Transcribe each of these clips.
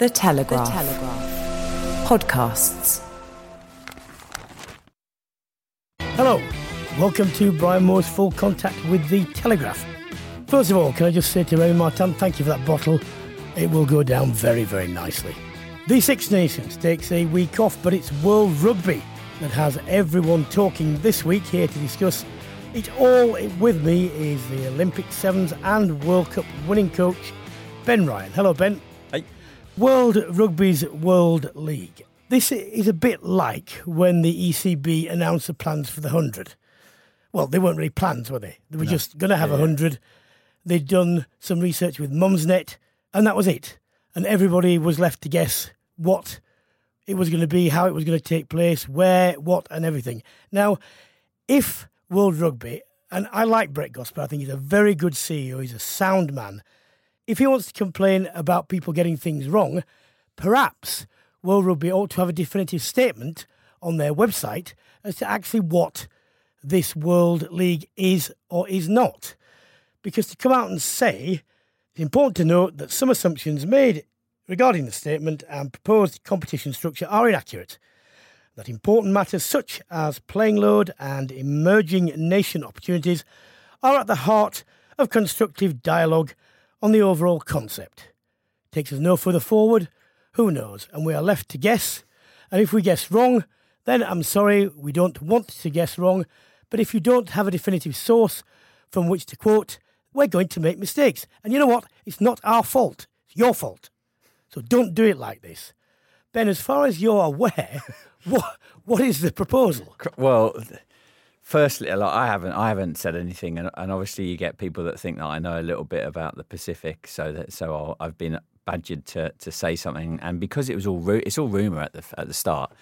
The Telegraph. The Telegraph. Podcasts. Hello. Welcome to Brian Moore's Full Contact with The Telegraph. First of all, can I just say to Remy Martin, thank you for that bottle. It will go down very, very nicely. The Six Nations takes a week off, but it's World Rugby that has everyone talking this week here to discuss it all. With me is the Olympic Sevens and World Cup winning coach, Ben Ryan. Hello, Ben. World Rugby's World League. This is a bit like when the ECB announced the plans for the 100. Well, they weren't really plans, were they? They were No. just going to have a Yeah, yeah. 100. They'd done some research with Mumsnet, and that was it. And everybody was left to guess what it was going to be, how it was going to take place, where, what, and everything. Now, if World Rugby, and I like Brett Gosper, I think he's a very good CEO, he's a sound man. If he wants to complain about people getting things wrong, perhaps World Rugby ought to have a definitive statement on their website as to actually what this World League is or is not. Because to come out and say, it's important to note that some assumptions made regarding the statement and proposed competition structure are inaccurate. That important matters such as playing load and emerging nation opportunities are at the heart of constructive dialogue on the overall concept. Takes us no further forward, who knows? And we are left to guess. And if we guess wrong, then I'm sorry, we don't want to guess wrong. But if you don't have a definitive source from which to quote, we're going to make mistakes. And you know what? It's not our fault, it's your fault. So don't do it like this. Ben, as far as you're aware, what what is the proposal? Well, firstly, like, I haven't I haven't said anything, and, and obviously you get people that think that I know a little bit about the Pacific, so that so I'll, I've been badgered to to say something, and because it was all ru- it's all rumor at the at the start,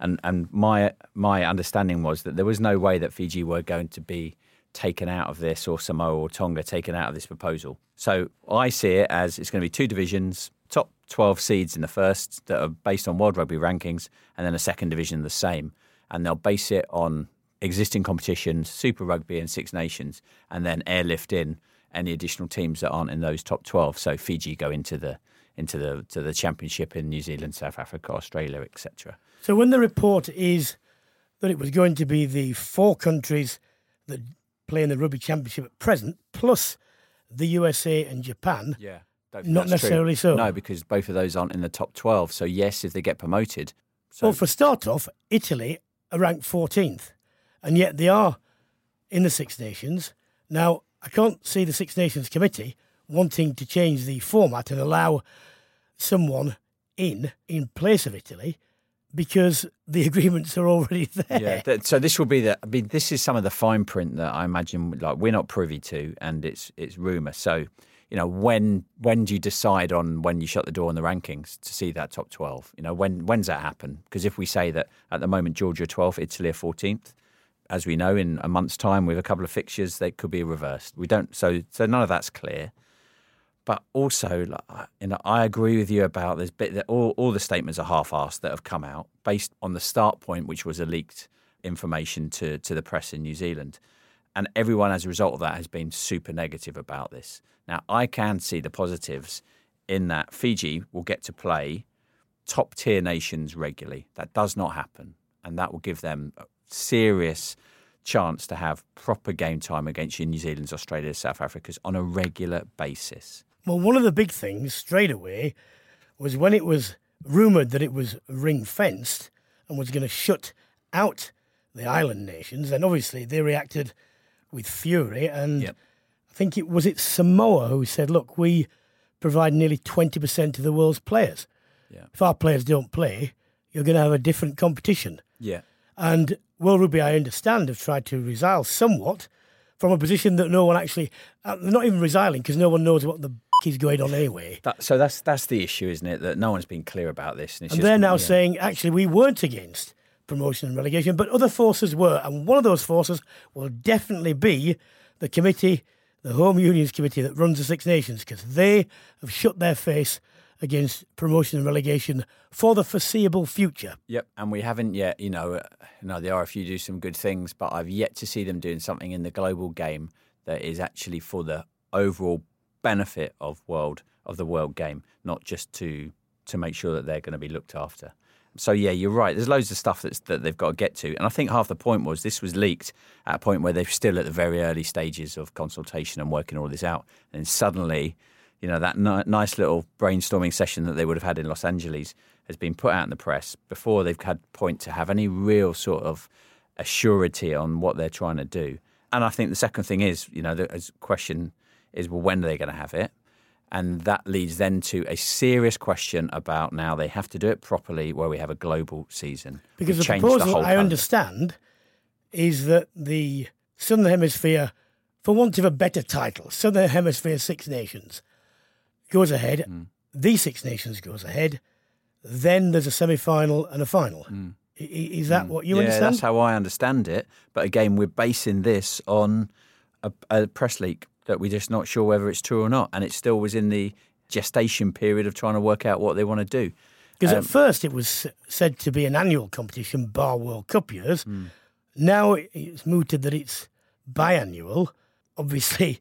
and and my my understanding was that there was no way that Fiji were going to be taken out of this or Samoa or Tonga taken out of this proposal. So I see it as it's going to be two divisions, top 12 seeds in the first that are based on World Rugby rankings, and then a second division the same. And they'll base it on existing competitions, Super Rugby and Six Nations, and then airlift in any additional teams that aren't in those top 12. So Fiji go into the into the to the championship in New Zealand, South Africa, Australia, etc. So when the report is that it was going to be the four countries that play in the rugby championship at present, plus the USA and Japan, Yeah. Not necessarily so. No, because both of those aren't in the top 12. So, yes, if they get promoted. So, well, for start off, Italy are ranked 14th, and yet they are in the Six Nations. Now, I can't see the Six Nations Committee wanting to change the format and allow someone in in place of Italy because the agreements are already there. yeah. th- so this will be the. I mean, this is some of the fine print that I imagine like we're not privy to, and it's it's rumor. So, you know, when when do you decide on when you shut the door on the rankings to see that top twelve? You know, when when's that happen? Because if we say that at the moment Georgia twelfth, Italy are fourteenth, as we know, in a month's time with a couple of fixtures, they could be reversed. We don't. So so none of that's clear. But also, like, you know, I agree with you about this bit that all, all the statements are half-assed that have come out based on the start point, which was a leaked information to to the press in New Zealand, and everyone as a result of that has been super negative about this. Now, I can see the positives in that Fiji will get to play top tier nations regularly. That does not happen, and that will give them serious chance to have proper game time against your New Zealand's, Australia's, South Africa's on a regular basis. Well, one of the big things straight away was when it was rumoured that it was ring fenced and was going to shut out the island nations, and obviously they reacted with fury. And Yep. I think it was it Samoa who said, "Look, we provide nearly twenty percent of the world's players. Yeah. If our players don't play, you're going to have a different competition." Yeah. And World Rugby, I understand, have tried to resile somewhat from a position that no one actually, uh, they're not even resiling because no one knows what the is going on anyway. That, so that's that's the issue, isn't it? That no one's been clear about this, and, And just- they're now yeah. saying, actually, we weren't against promotion and relegation, but other forces were. And one of those forces will definitely be the committee, the Home Unions Committee that runs the Six Nations, because they have shut their face against promotion and relegation for the foreseeable future. Yep, and we haven't yet. You know, uh, you know, the RFU do some good things, but I've yet to see them doing something in the global game that is actually for the overall benefit of world of the world game, not just to to make sure that they're going to be looked after. So yeah, you're right. There's loads of stuff that's, that they've got to get to, and I think half the point was this was leaked at a point where they're still at the very early stages of consultation and working all this out, and suddenly, you know, that ni- nice little brainstorming session that they would have had in Los Angeles has been put out in the press before they've had point to have any real sort of assurity on what they're trying to do. And I think the second thing is, you know, the question is, well, when are they going to have it? And that leads then to a serious question about now they have to do it properly where we have a global season. Because We've the proposal, whole I calendar. understand, is that the Southern Hemisphere, for want of a better title, Southern Hemisphere Six Nations goes ahead. Hmm. The Six Nations goes ahead. Then there's a semi final and a final. I- i- Is that what you yeah, understand? that's how I understand it. But again, we're basing this on a, a press leak that we're just not sure whether it's true or not. And it still was in the gestation period of trying to work out what they want to do. Because Um, at first it was said to be an annual competition, bar World Cup years. Hmm. Now it's mooted that it's biannual. Obviously,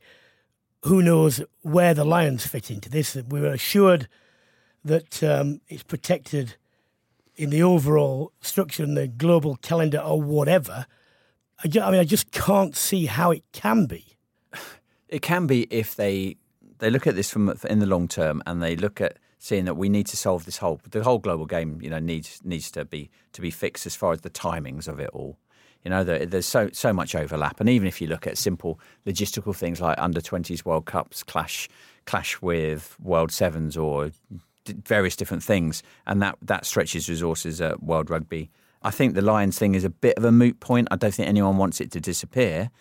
who knows where the Lions fit into this? We were assured that um, it's protected in the overall structure and the global calendar or whatever. I, ju- I mean, I just can't see how it can be. It can be if they they look at this from in the long term and they look at seeing that we need to solve this whole the whole global game. You know, needs needs to be to be fixed as far as the timings of it all. You know, there, there's so so much overlap, and even if you look at simple logistical things like under 20s World Cups clash clash with World Sevens or various different things, and that that stretches resources at World Rugby. I think the Lions thing is a bit of a moot point. I don't think anyone wants it to disappear.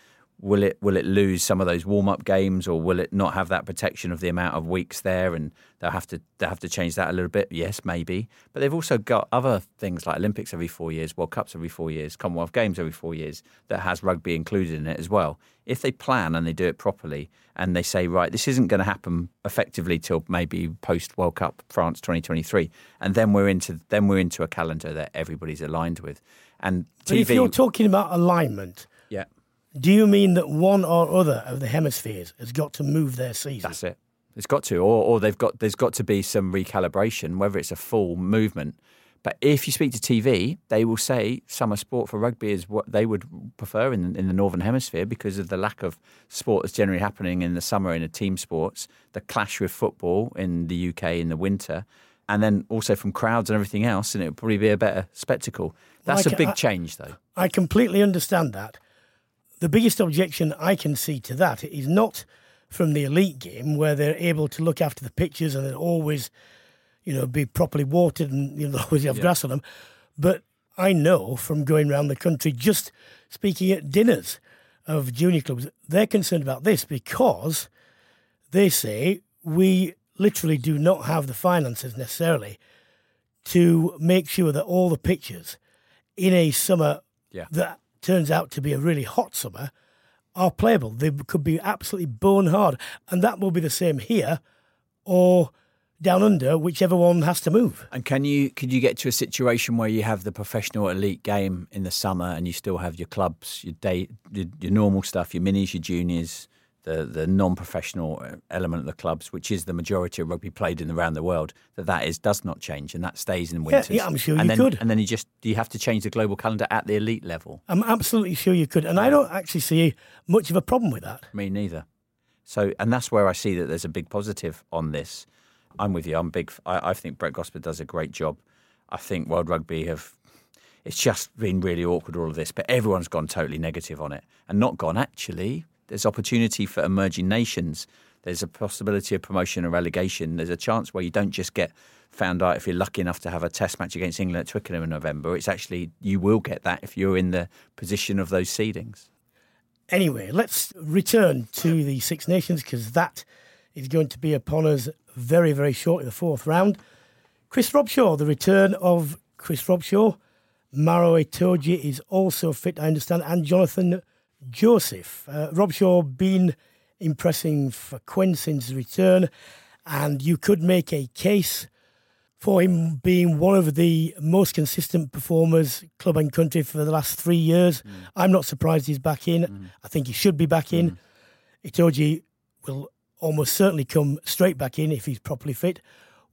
Will it will it lose some of those warm up games, or will it not have that protection of the amount of weeks there, and they'll have to they'll have to change that a little bit? Yes, maybe. But they've also got other things like Olympics every four years, World Cups every four years, Commonwealth Games every four years that has rugby included in it as well. If they plan and they do it properly, and they say right, this isn't going to happen effectively till maybe post World Cup France 2023, and then we're into then we're into a calendar that everybody's aligned with, and But if you're talking about alignment. Do you mean that one or other of the hemispheres has got to move their season? That's it. It's got to, or, or they've got. There's got to be some recalibration, whether it's a full movement. But if you speak to TV, they will say summer sport for rugby is what they would prefer in, in the northern hemisphere because of the lack of sport that's generally happening in the summer in the team sports, the clash with football in the UK in the winter, and then also from crowds and everything else, and it would probably be a better spectacle. That's Like, a big I- change, though. I completely understand that. The biggest objection I can see to that is not from the elite game where they're able to look after the pitches and they're always, you know, be properly watered and you know always have grass on them. But I know from going around the country, just speaking at dinners of junior clubs, they're concerned about this because they say we literally do not have the finances necessarily to make sure that all the pitches in a summer Yeah. that turns out to be a really hot summer are playable. They could be absolutely bone hard. And that will be the same here or down under, whichever one has to move. And can you could you get to a situation where you have the professional elite game in the summer and you still have your clubs, your day, your, your normal stuff, your minis, your juniors, the the non-professional uh, element of the clubs, which is the majority of rugby played in around the world, that that is does not change and that stays in winters. yeah, I'm sure and you then, could. And then you just you have to change the global calendar at the elite level. I'm absolutely sure you could, and I don't actually see much of a problem with that. Me neither. So, and that's where I see that there's a big positive on this. I'm with you. I'm big. I, I think Brett Gosper does a great job. I think World Rugby have. It's just been really awkward all of this, but everyone's gone totally negative on it and not gone. Actually, there's opportunity for emerging nations. There's a possibility of promotion and relegation. There's a chance where you don't just get found out if you're lucky enough to have a test match against England at Twickenham in November. It's actually you will get that if you're in the position of those seedings. Anyway, let's return to the Six Nations because that is going to be upon us very, very shortly, the fourth round. Chris Robshaw, the return of Chris Robshaw. Maro Itoje is also fit, I understand, and Jonathan Joseph. Uh, Robshaw been impressing for Quins since his return, and you could make a case for him being one of the most consistent performers, club and country, for the last three years. Mm. I'm not surprised he's back in. Mm. I think he should be back in. Mm. Itoje will almost certainly come straight back in if he's properly fit.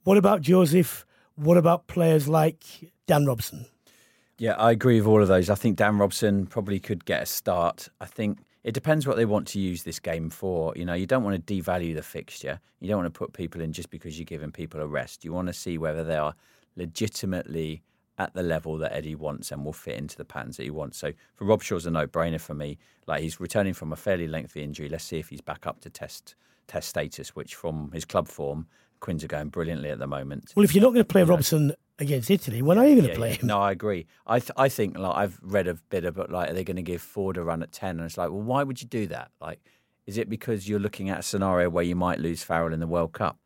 What about Joseph? What about players like Dan Robson? Yeah, I agree with all of those. I think Dan Robson probably could get a start. I think it depends what they want to use this game for. You know, you don't want to devalue the fixture. You don't want to put people in just because you're giving people a rest. You want to see whether they are legitimately at the level that Eddie wants and will fit into the patterns that he wants. So for Robshaw's a no-brainer for me. Like he's returning from a fairly lengthy injury. Let's see if he's back up to test test status, which from his club form, Quins are going brilliantly at the moment. Well, if you're not going to play Robson against Italy, when are you going to Yeah, play yeah. him? No, I agree. I th- I think like I've read a bit about like are they going to give Ford a run at ten? And it's like, well, why would you do that? Like, is it because you're looking at a scenario where you might lose Farrell in the World Cup?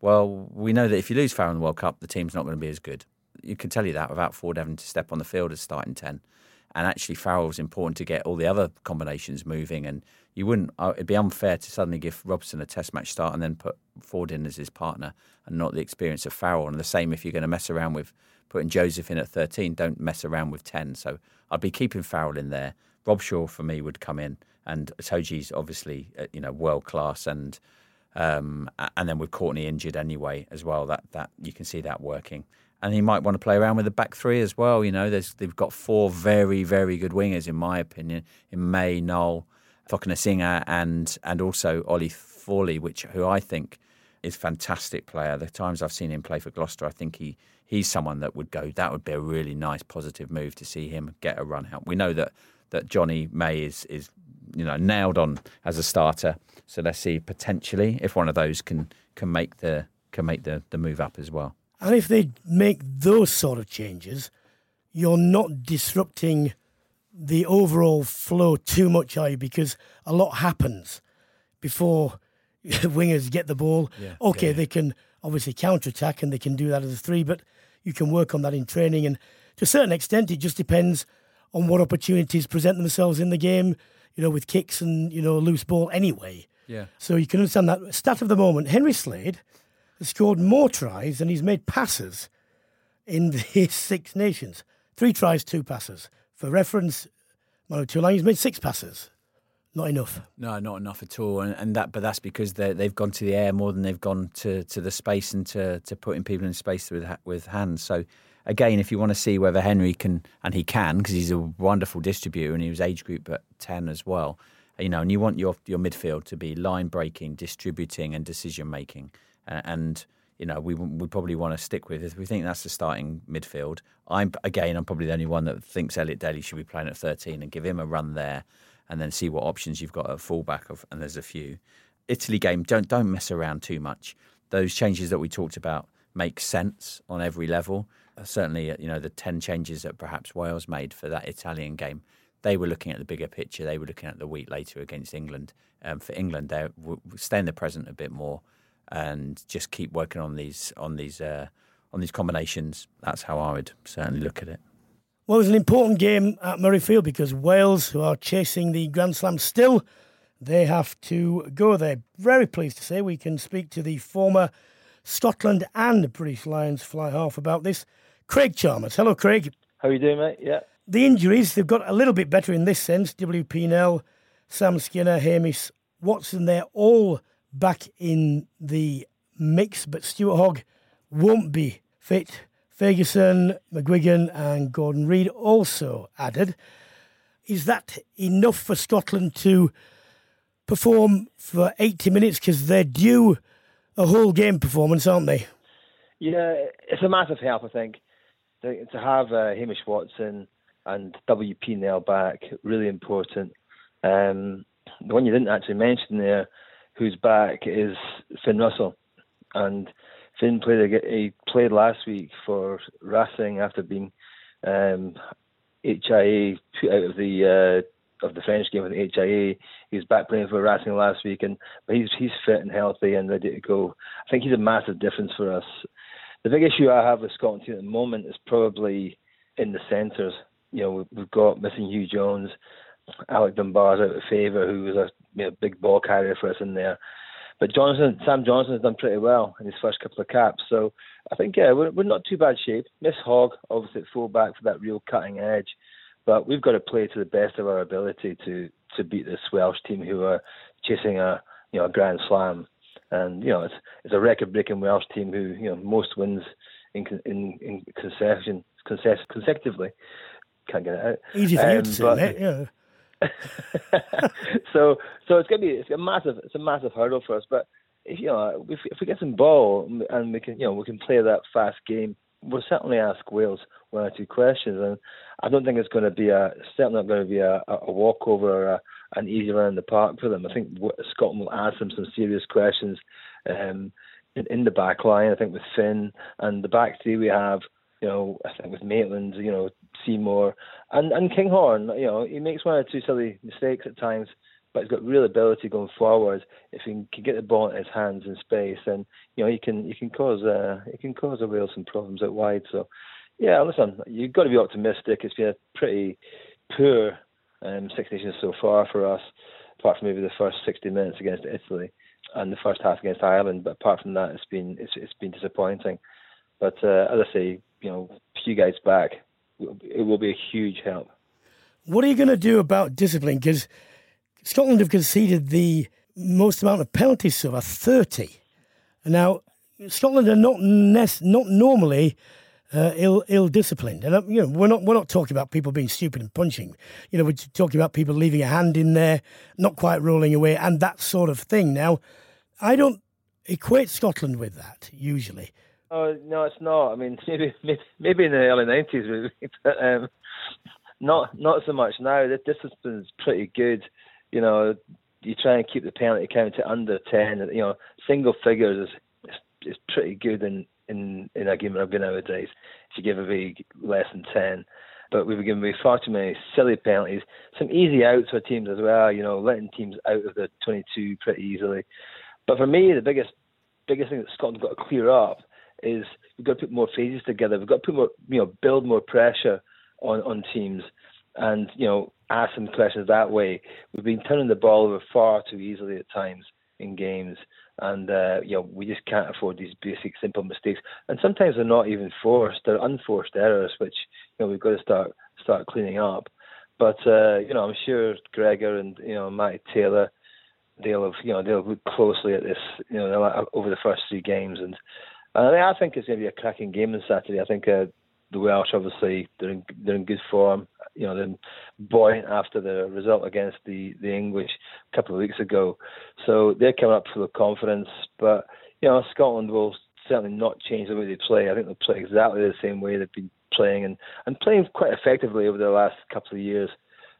Well, we know that if you lose Farrell in the World Cup, the team's not going to be as good. You can tell you that without Ford having to step on the field as starting ten. And actually, Farrell's important to get all the other combinations moving. And you wouldn't. Uh, it'd be unfair to suddenly give Robson a Test match start and then put Ford in as his partner, and not the experience of Farrell. And the same if you're going to mess around with putting Joseph in at 13. Don't mess around with 10. So I'd be keeping Farrell in there. Robshaw for me would come in, and Itoje's obviously uh, you know world class, and um, and then with Courtney injured anyway as well. That that you can see that working. And he might want to play around with the back three as well. You know, they've got four very very good wingers in my opinion. In May, Nowell, Cokanasiga, and and also Ollie Thorley, which who I think is fantastic player. The times I've seen him play for Gloucester, I think he he's someone that would go. That would be a really nice positive move to see him get a run out. We know that that Jonny May is is you know nailed on as a starter. So let's see potentially if one of those can can make the can make the the move up as well. And if they make those sort of changes, you're not disrupting the overall flow too much, are you? Because a lot happens before wingers get the ball. Yeah, okay, yeah, they can obviously counter attack and they can do that as a three, but you can work on that in training. And to a certain extent, it just depends on what opportunities present themselves in the game, you know, with kicks and, you know, loose ball anyway. Yeah. So you can understand that. Stat of the moment Henry Slade has scored more tries than he's made passes in the Six Nations. Three tries, two passes. For reference, Manu Tuilagi's made six passes. Not enough. No, not enough at all, and, and that, but that's because they they've gone to the air more than they've gone to, to the space and to, to putting people in space with with hands. So again, if you want to see whether Henry can, and he can, because he's a wonderful distributor, and he was age group at ten as well. You know, and you want your your midfield to be line breaking, distributing, and decision making, uh, and you know we we probably want to stick with. If we think that's the starting midfield, I'm again I'm probably the only one that thinks Elliot Daly should be playing at 13 and give him a run there, and then see what options you've got at fullback. Of and there's a few. Italy game, don't don't mess around too much. Those changes that we talked about make sense on every level. Uh, certainly, uh, you know the ten changes that perhaps Wales made for that Italian game. They were looking at the bigger picture. They were looking at the week later against England. Um, for England, they stay in the present a bit more and just keep working on these on these uh, on these combinations. That's how I would certainly look at it. Well, it was an important game at Murrayfield because Wales, who are chasing the Grand Slam still, they have to go there. Very pleased to say we can speak to the former Scotland and British Lions fly half about this. Craig Chalmers. Hello, Craig. How are you doing, mate? Yeah. The injuries, they've got a little bit better in this sense. WP Nel, Sam Skinner, Hamish Watson, they're all back in the mix, but Stuart Hogg won't be fit. Ferguson, McGuigan, and Gordon Reid also added. Is that enough for Scotland to perform for 80 minutes? Because they're due a whole game performance, aren't they? Yeah, it's a massive help, I think, to, have uh, Hamish Watson and WP Nel back. Really important. Um, the one you didn't actually mention there, who's back, is Finn Russell, and Finn played he played last week for Racing after being um, HIA put out of the uh, of the French game with HIA. He was back playing for Racing last week, and but he's he's fit and healthy and ready to go. I think he's a massive difference for us. The big issue I have with Scotland team at the moment is probably in the centres. You know, we've got missing Huw Jones, Alec Dunbar's out of favour, who was a you know, big ball carrier for us in there. But Johnson, Sam Johnson has done pretty well in his first couple of caps. So I think yeah, we're, we're not too bad shape. Miss Hogg obviously at full back for that real cutting edge, but we've got to play to the best of our ability to to beat this Welsh team who are chasing a you know a Grand Slam, and you know it's it's a record-breaking Welsh team who you know most wins in in in concession consecutively. Can't get it out. Easy for um, you to say, mate. Yeah. so so it's gonna be it's a massive it's a massive hurdle for us. But if you know if, if we get some ball and we can you know we can play that fast game, we'll certainly ask Wales one or two questions. And I don't think it's going to be a certainly not going to be a, a walkover or a, an easy run in the park for them. I think Scotland will ask them some serious questions. Um, in, in the back line, I think with Finn and the back three we have, you know, I think with Maitland, you know, Seymour, and and Kinghorn. You know, he makes one or two silly mistakes at times, but he's got real ability going forward. If he can get the ball in his hands in space, then you know he can he can cause uh, he can cause a Wales some problems out wide. So, yeah, listen, you've got to be optimistic. It's been a pretty poor um, Six Nations so far for us, apart from maybe the first 60 minutes against Italy and the first half against Ireland. But apart from that, it's been it's, it's been disappointing. But uh, as I say, you know, a few guys back, it will be a huge help. What are you going to do about discipline? Because Scotland have conceded the most amount of penalties so far, 30. Now, Scotland are not not normally uh, ill ill disciplined, and you know we're not we're not talking about people being stupid and punching. You know we're talking about people leaving a hand in there, not quite rolling away, and that sort of thing. Now, I don't equate Scotland with that usually. Oh no, it's not. I mean, maybe maybe in the early nineties, maybe, but um, not not so much now. The discipline's pretty good. You know, you try and keep the penalty count to under ten. You know, single figures is is, is pretty good in in in a game of rugby nowadays. If you give away less than ten. But we've been given away far too many silly penalties. Some easy outs for teams as well. You know, letting teams out of the 22 pretty easily. But for me, the biggest biggest thing that Scotland's got to clear up is we've got to put more phases together. We've got to put more, you know, build more pressure on on teams, and you know, ask them questions that way. We've been turning the ball over far too easily at times in games, and uh, you know, we just can't afford these basic, simple mistakes. And sometimes they're not even forced; they're unforced errors, which you know we've got to start start cleaning up. But uh, you know, I'm sure Gregor and you know Matty Taylor, they'll have you know they'll look closely at this you know over the first three games and and I think it's going to be a cracking game on Saturday. I think uh, the Welsh obviously they're in, they're in good form. You know, they're buoyant after the result against the the English a couple of weeks ago, so they're coming up full of confidence. But you know, Scotland will certainly not change the way they play. I think they'll play exactly the same way they've been playing and and playing quite effectively over the last couple of years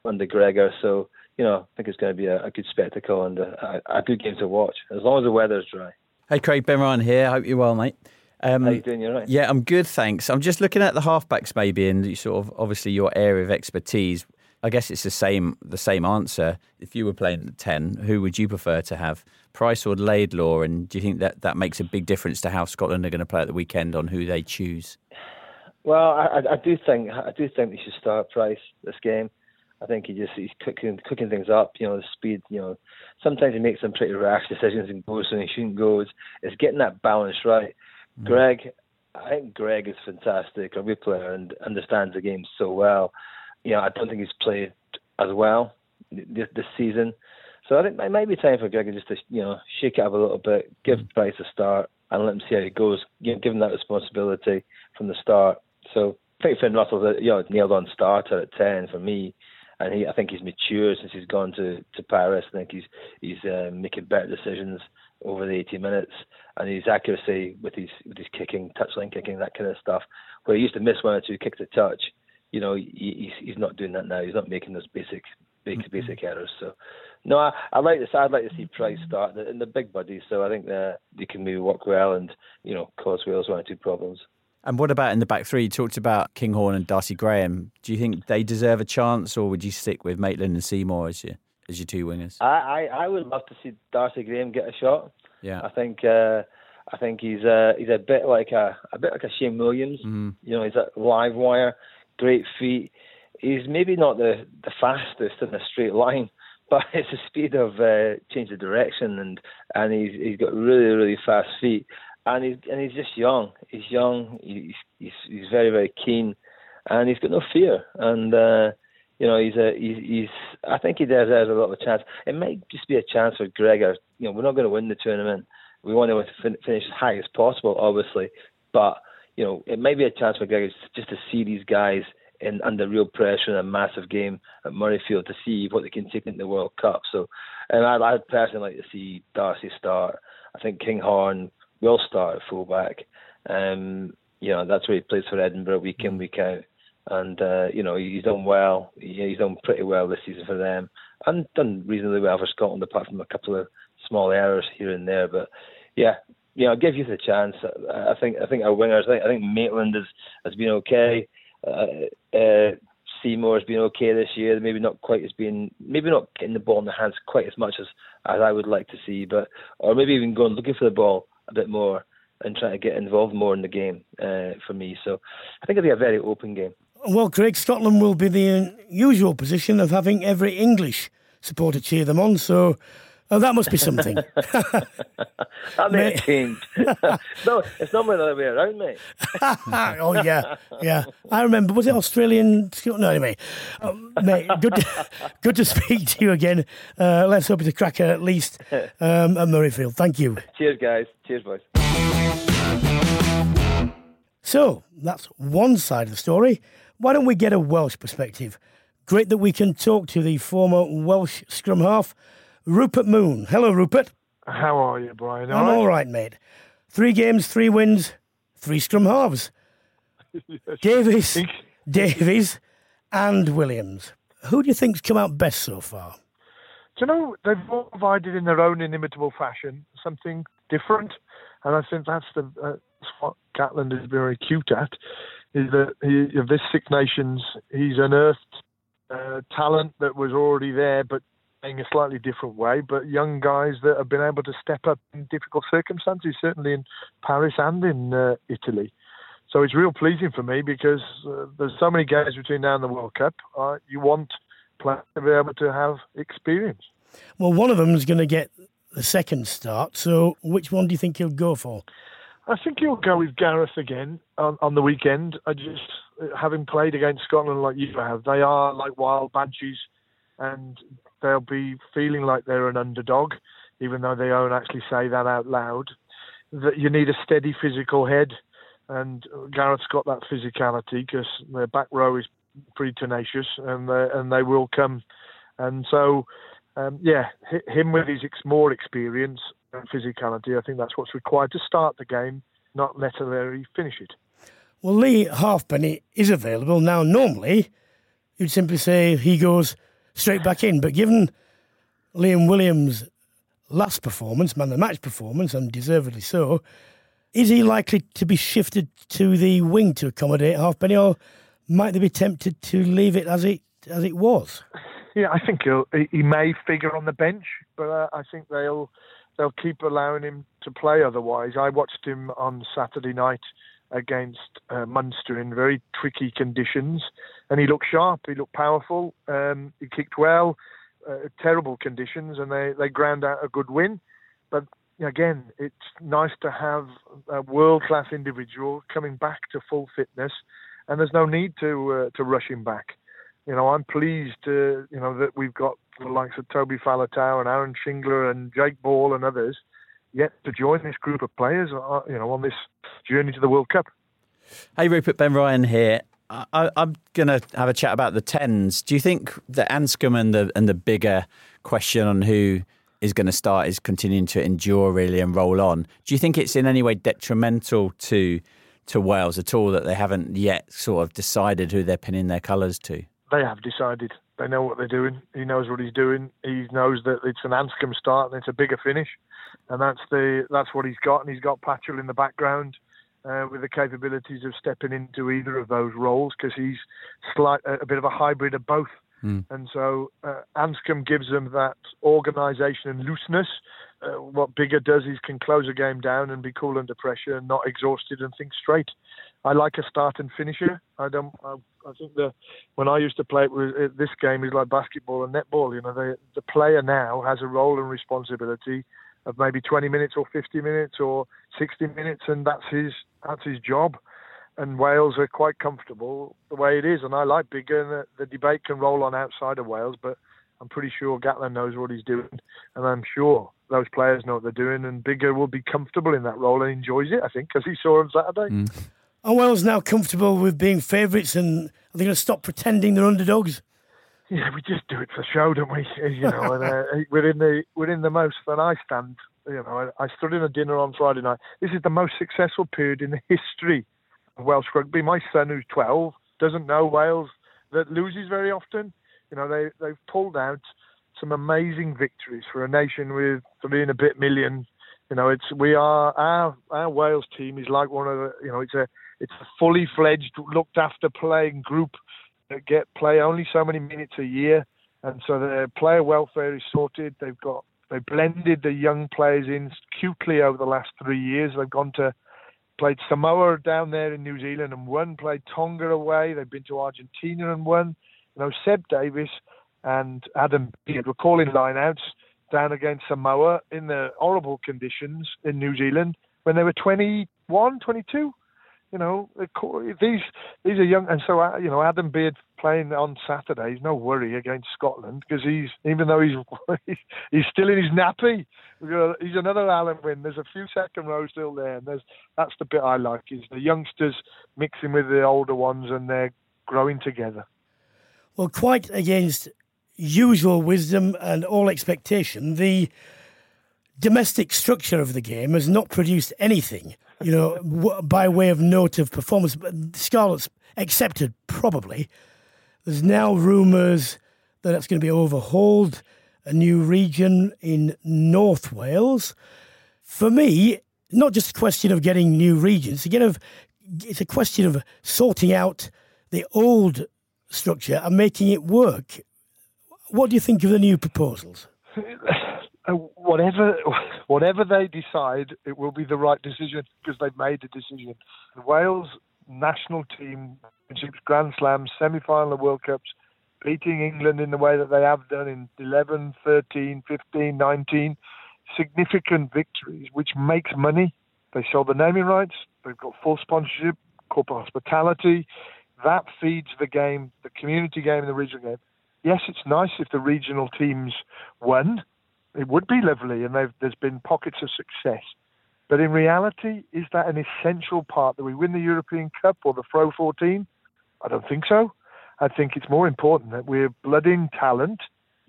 under Gregor. So you know, I think it's going to be a, a good spectacle and a, a, good game to watch as long as the weather's dry. Hey Craig, Ben Ryan here. Hope you're well, mate. Um, How you doing? You right? Yeah, I'm good, thanks. I'm just looking at the halfbacks, maybe, and sort of obviously your area of expertise. I guess it's the same the same answer. If you were playing at ten, who would you prefer to have, Price or Laidlaw? And do you think that that makes a big difference to how Scotland are going to play at the weekend on who they choose? Well, I, I do think I do think we should start Price this game. I think he just he's cooking cooking things up. You know, the speed. You know, sometimes he makes some pretty rash decisions and goes when he shouldn't go. It's, it's getting that balance right. Mm. Greig, I think Greig is fantastic, a rugby player, and understands the game so well. You know, I don't think he's played as well this, this season. So I think it might be time for Greig just to you know shake it up a little bit, give mm. Price a start, and let him see how it goes. You know, give him that responsibility from the start. So I think Finn Russell's a you know nailed on starter at ten for me, and he I think he's matured since he's gone to to Paris. I think he's he's uh, making better decisions over the 80 minutes, and his accuracy with his with his kicking, touchline kicking, that kind of stuff, where he used to miss one or two kicks at touch. You know, he, he's he's not doing that now. He's not making those basic basic mm-hmm. basic errors. So no, I, I like this. I'd like to see Price start in the big buddies. So I think that they can maybe work well and you know cause Wales one or two problems. And what about in the back three? You talked about Kinghorn and D'Arcy Graham. Do you think they deserve a chance, or would you stick with Maitland and Seymour as your as your two wingers? I, I, I would love to see D'Arcy Graham get a shot. Yeah, I think uh, I think he's a he's a bit like a a bit like a Shane Williams. Mm-hmm. You know, he's a live wire, great feet. He's maybe not the the fastest in a straight line, but it's the speed of uh, change of direction and and he's he's got really really fast feet and he's and he's just young. He's young. He's he's, he's very very keen, and he's got no fear. And uh, you know he's a he's, he's I think he deserves a lot of chance. It might just be a chance for Gregor. You know we're not going to win the tournament. We want to fin- finish as high as possible, obviously, but you know it might be a chance for Gregor just to see these guys in under real pressure in a massive game at Murrayfield to see what they can take in the World Cup. So, and I'd, I'd personally like to see D'Arcy start. I think Kinghorn will start at fullback. Um, you know, that's where he plays for Edinburgh week in, week out. And, uh, you know, he's done well. He's done pretty well this season for them and done reasonably well for Scotland, apart from a couple of small errors here and there. But, yeah, you know, I'll give you the chance. I think I think our wingers, I think, I think Maitland has, has been okay. Uh, uh, Seymour has been okay this year. Maybe not quite as being, maybe not getting the ball in the hands quite as much as, as I would like to see, but or maybe even going looking for the ball a bit more and trying to get involved more in the game uh, for me. So I think it'll be a very open game. Well, Craig, Scotland will be the usual position of having every English supporter cheer them on. So Oh, that must be something. that may no, it's not the other way around, mate. oh yeah, yeah. I remember. Was it Australian? No, anyway, um, mate. Good, to, good to speak to you again. Uh, let's hope it's a cracker at least um, at Murrayfield. Thank you. Cheers, guys. Cheers, boys. So that's one side of the story. Why don't we get a Welsh perspective? Great that we can talk to the former Welsh scrum half. Rupert Moon. Hello, Rupert. How are you, Brian? I'm all right, mate. Three games, three wins, three scrum halves. yes. Davies, Davies, and Williams. Who do you think's come out best so far? Do you know they've all provided in their own inimitable fashion something different, and I think that's the uh, what Gatland is very cute at. Is that he, of this Six Nations, he's unearthed uh, talent that was already there, but playing a slightly different way, but young guys that have been able to step up in difficult circumstances, certainly in Paris and in uh, Italy. So it's real pleasing for me because uh, there's so many games between now and the World Cup. Uh, you want players to be able to have experience. Well, one of them is going to get the second start. So which one do you think he'll go for? I think he'll go with Gareth again on, on the weekend. I just, having played against Scotland like you have, they are like wild badges and they'll be feeling like they're an underdog, even though they don't actually say that out loud. That you need a steady physical head, and Gareth's got that physicality because their back row is pretty tenacious, and they, and they will come. And so, um, yeah, him with his more experience and physicality, I think that's what's required to start the game, not necessarily finish it. Well, Lee Halfpenny is available now. Normally, you'd simply say he goes straight back in. But given Liam Williams' last performance, man of the match performance, and deservedly so, is he likely to be shifted to the wing to accommodate Halfpenny, or might they be tempted to leave it as it as it was? Yeah, I think he may figure on the bench, but uh, I think they'll they'll keep allowing him to play. Otherwise, I watched him on Saturday night against uh, Munster in very tricky conditions, and he looked sharp. He looked powerful. Um, he kicked well. Uh, terrible conditions, and they they ground out a good win. But again, it's nice to have a world class individual coming back to full fitness, and there's no need to uh, to rush him back. You know, I'm pleased, uh, you know, that we've got the likes of Toby Faletau and Aaron Shingler and Jake Ball and others yet to join this group of players, uh, you know, on this journey to the World Cup. Hey, Rupert Ben Ryan here. I, am going to have a chat about the tens. Do you think the Anscombe and the and the Biggar question on who is going to start is continuing to endure really and roll on? Do you think it's in any way detrimental to to Wales at all that they haven't yet sort of decided who they're pinning their colours to? They have decided. They know what they're doing. He knows what he's doing. He knows that it's an Anscombe start and it's a Biggar finish and that's the that's what he's got. And he's got Patchell in the background uh, with the capabilities of stepping into either of those roles because he's slight a bit of a hybrid of both. Mm. And so uh, Anscombe gives them that organisation and looseness. Uh, what Biggar does is can close a game down and be cool under pressure and not exhausted and think straight. I like a start and finisher. I don't. I, I think the when I used to play it, with, this game is like basketball and netball. You know, the the player now has a role and responsibility of maybe 20 minutes or 50 minutes or 60 minutes, and that's his that's his job. And Wales are quite comfortable the way it is, and I like Biggar. And the, the debate can roll on outside of Wales, but I'm pretty sure Gatland knows what he's doing, and I'm sure those players know what they're doing, and Biggar will be comfortable in that role and enjoys it. I think because he saw on Saturday. Mm. Are Wales now comfortable with being favourites, and are they going to stop pretending they're underdogs? Yeah, we just do it for show, don't we? You know, and uh, we're in the we're in the most. And I stand, you know, I, I stood in a dinner on Friday night. This is the most successful period in the history of Welsh rugby. My son, who's 12, doesn't know Wales that loses very often. You know, they they've pulled out some amazing victories for a nation with three and a bit million. You know, it's we are our our Wales team is like one of the you know it's a it's a fully fledged, looked after playing group that get play only so many minutes a year, and so their player welfare is sorted. They've got they blended the young players in cutely over the last three years. They've gone to played Samoa down there in New Zealand and won. Played Tonga away. They've been to Argentina and won. You know, Seb Davies and Adam Beard were calling lineouts down against Samoa in the horrible conditions in New Zealand when they were 21, 22 you know, these these are young, and so uh, you know, Adam Beard playing on Saturday no worry against Scotland because he's even though he's he's still in his nappy. He's another Alun Wyn. There's a few second rows still there, and there's that's the bit I like is the youngsters mixing with the older ones, and they're growing together. Well, quite against usual wisdom and all expectation, the domestic structure of the game has not produced anything you know, by way of note of performance. Scarlet's accepted, probably. There's now rumours that it's going to be overhauled, a new region in North Wales. For me, not just a question of getting new regions, again, of it's a question of sorting out the old structure and making it work. What do you think of the new proposals? Uh, whatever whatever they decide, it will be the right decision because they've made a decision. The Wales national team, Grand Slams, semi-final of World Cups, beating England in the way that they have done in 11, 13, 15, 19, significant victories, which makes money. They sell the naming rights. They've got full sponsorship, corporate hospitality. That feeds the game, the community game, and the regional game. Yes, it's nice if the regional teams won it would be lovely, and there's been pockets of success. But in reality, is that an essential part that we win the European Cup or the Pro 14? I don't think so. I think it's more important that we're blooding talent,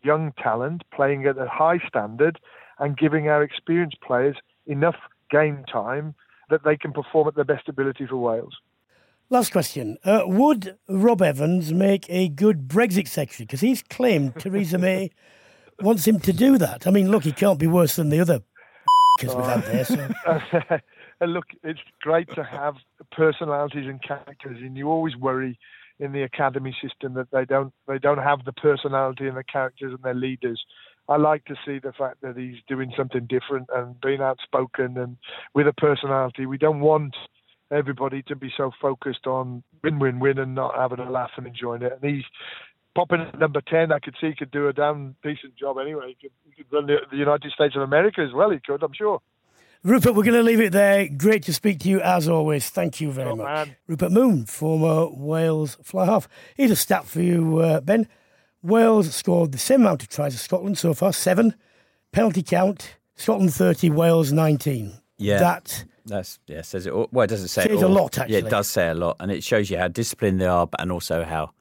young talent, playing at a high standard, and giving our experienced players enough game time that they can perform at their best ability for Wales. Last question. Uh, would Rob Evans make a good Brexit secretary? Because he's claimed Theresa May wants him to do that. I mean, look, he can't be worse than the other because we've had there. So. look, it's great to have personalities and characters, and you always worry in the academy system that they don't they don't have the personality and the characters and their leaders. I like to see the fact that he's doing something different and being outspoken and with a personality. We don't want everybody to be so focused on win, win, win, and not having a laugh and enjoying it. And he's popping at number ten. I could see he could do a damn decent job anyway. He could, he could run the, the United States of America as well. He could, I'm sure. Rupert, we're going to leave it there. Great to speak to you as always. Thank you very Oh, much. man. Rupert Moon, former Wales fly half. Here's a stat for you, uh, Ben. Wales scored the same amount of tries as Scotland so far, seven. Penalty count, Scotland 30, Wales 19. Yeah. That, That's yeah, says it. All. Well, it doesn't say it Says a all. lot, Yeah, actually. it does say a lot, and it shows you how disciplined they are, but and also how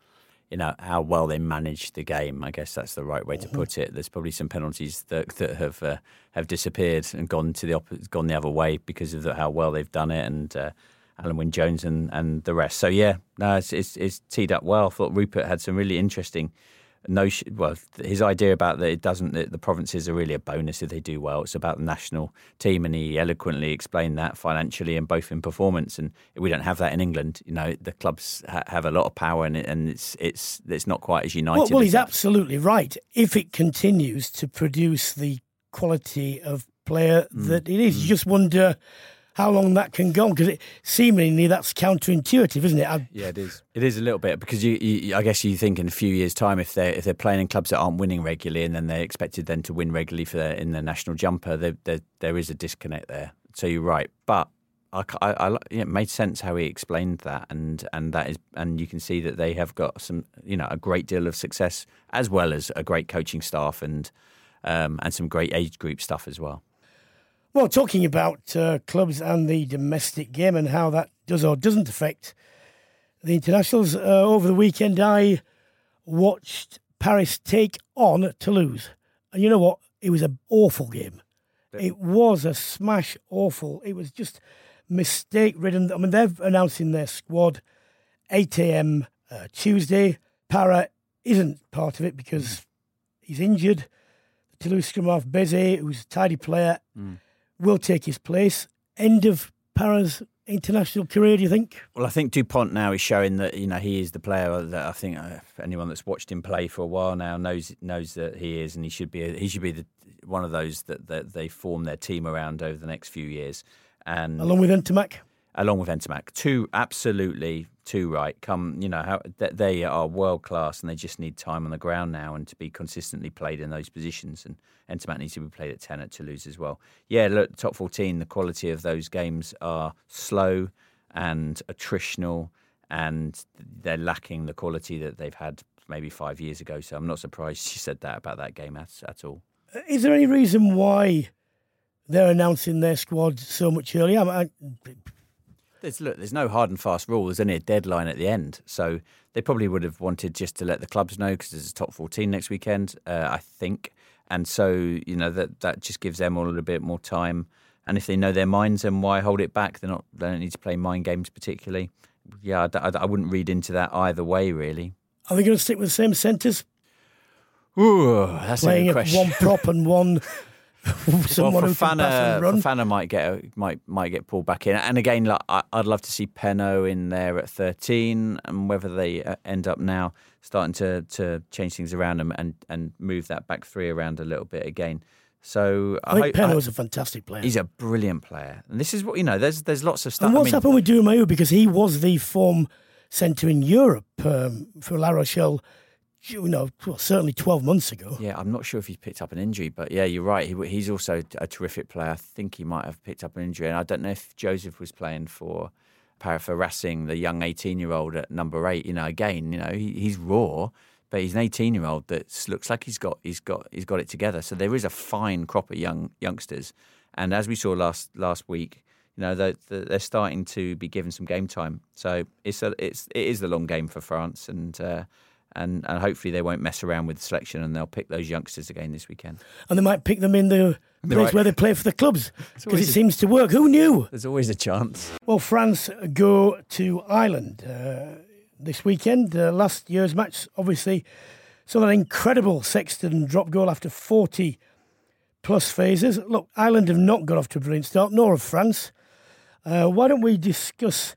you know how well they manage the game. I guess that's the right way Mm-hmm. to put it. There's probably some penalties that that have uh, have disappeared and gone to the opposite, gone the other way because of the, how well they've done it, and uh, Alun Wyn Jones and, and the rest. So yeah, no, it's, it's it's teed up well. I thought Rupert had some really interesting. Notion. Well, his idea about that it doesn't that the provinces are really a bonus if they do well. It's about the national team, and he eloquently explained that financially and both in performance. And we don't have that in England. You know, the clubs ha- have a lot of power, and, it, and it's it's it's not quite as united. well, well, he's that. absolutely right. If it continues to produce the quality of player Mm. that it is, you just wonder how long that can go on because seemingly that's counterintuitive, isn't it? I, Yeah, it is. It is a little bit because you, you, I guess you think in a few years' time, if they're if they're playing in clubs that aren't winning regularly, and then they're expected then to win regularly for their, in the national jumper, there, there there is a disconnect there. So you're right, but I, I, I it made sense how he explained that, and and that is, and you can see that they have got some, you know, a great deal of success as well as a great coaching staff and um, and some great age group stuff as well. Well, talking about uh, clubs and the domestic game and how that does or doesn't affect the internationals, uh, over the weekend I watched Paris take on Toulouse. And you know what? It was an awful game. It was a smash awful. It was just mistake ridden. I mean, they're announcing their squad 8 a.m. Uh, Tuesday. Parra isn't part of it because he's injured. Toulouse scrum half Bézy, who's a tidy player, will take his place. End of Parra's international career, do you think? Well, I think Dupont now is showing that you know he is the player that I think uh, anyone that's watched him play for a while now knows knows that he is, and he should be he should be the, one of those that, that they form their team around over the next few years, and Along with Ntamack. along with Ntamack, two absolutely two right. Come, you know how they are world class, and they just need time on the ground now and to be consistently played in those positions. And Ntamack needs to be played at ten at Toulouse as well. Yeah, look, top fourteen. The quality of those games are slow and attritional, and they're lacking the quality that they've had maybe five years ago. So I'm not surprised she said that about that game at, at all. Uh, is there any reason why they're announcing their squad so much earlier? I, I, There's look, there's no hard and fast rule. There's only a deadline at the end, so they probably would have wanted just to let the clubs know because there's a top 14 next weekend, uh, I think, and so you know that that just gives them all a little bit more time. And if they know their minds, then why hold it back? They're not. They don't need to play mind games particularly. Yeah, I wouldn't read into that either way, really. are they going to stick with the same centres, Ooh, that's playing a good question. one prop and one someone well, who pass and run? Might get might might get pulled back in, and again, like, I, I'd love to see Penaud in there at thirteen, and whether they uh, end up now starting to to change things around and and, and move that back three around a little bit again. So I think hope- Penaud is a fantastic player. he's a brilliant player, and this is what you know. There's there's lots of stuff. and I what's mean, happened with Doumayrou because he was the form centre in Europe um, for La Rochelle, you know, well, certainly 12 months ago. Yeah, I'm not sure if he's picked up an injury, but yeah, you're right. He, he's also a terrific player. I think he might have picked up an injury, and I don't know if Joseph was playing for Para for Racing, the young 18 year old at number eight. You know, again, you know, he, he's raw, but he's an 18 year old that looks like he's got he's got he's got it together. So there is a fine crop of young youngsters, and as we saw last last week. You know they're, they're starting to be given some game time, so it's a, it's it is the long game for France, and uh, and and hopefully they won't mess around with the selection and they'll pick those youngsters again this weekend. And they might pick them in the place might. where they play for the clubs because it a- seems to work. Who knew? There's always a chance. Well, France go to Ireland uh, this weekend. Uh, last year's match, obviously, saw an incredible Sexton drop goal after 40 plus phases. Look, Ireland have not got off to a brilliant start, nor have France. Uh, why don't we discuss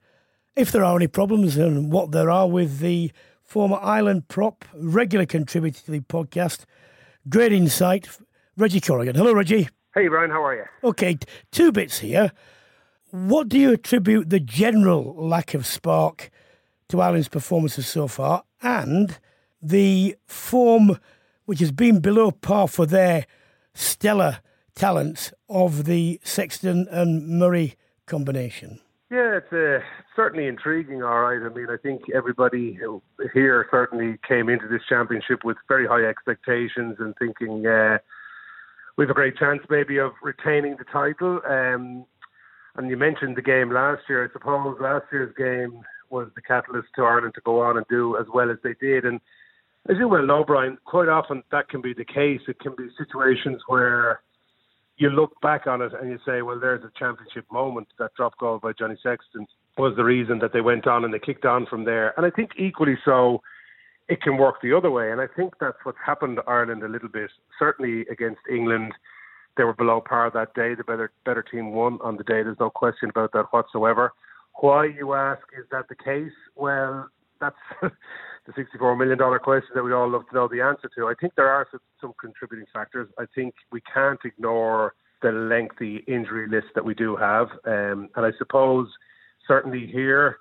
if there are any problems and what there are with the former Ireland prop, regular contributor to the podcast, great insight, Reggie Corrigan. Hello, Reggie. Hey, Brian, how are you? Okay, two bits here. what do you attribute the general lack of spark to Ireland's performances so far and the form which has been below par for their stellar talents of the Sexton and Murray combination? Yeah, it's uh, certainly intriguing. All right, I mean, I think everybody here certainly came into this championship with very high expectations and thinking uh, we have a great chance maybe of retaining the title. Um, and you mentioned the game last year. I suppose last year's game was the catalyst to Ireland to go on and do as well as they did. And as you well know, Brian, quite often that can be the case. It can be situations where you look back on it and you say, well, there's a championship moment. That drop goal by Johnny Sexton was the reason that they went on and they kicked on from there. And I think equally so, it can work the other way. And I think that's what's happened to Ireland a little bit. Certainly against England, they were below par that day. The better better team won on the day. There's no question about that whatsoever. Why you ask is that the case? Well, that's the $64 million question that we all love to know the answer to. I think there are some contributing factors. I think we can't ignore the lengthy injury list that we do have. Um, and I suppose certainly here,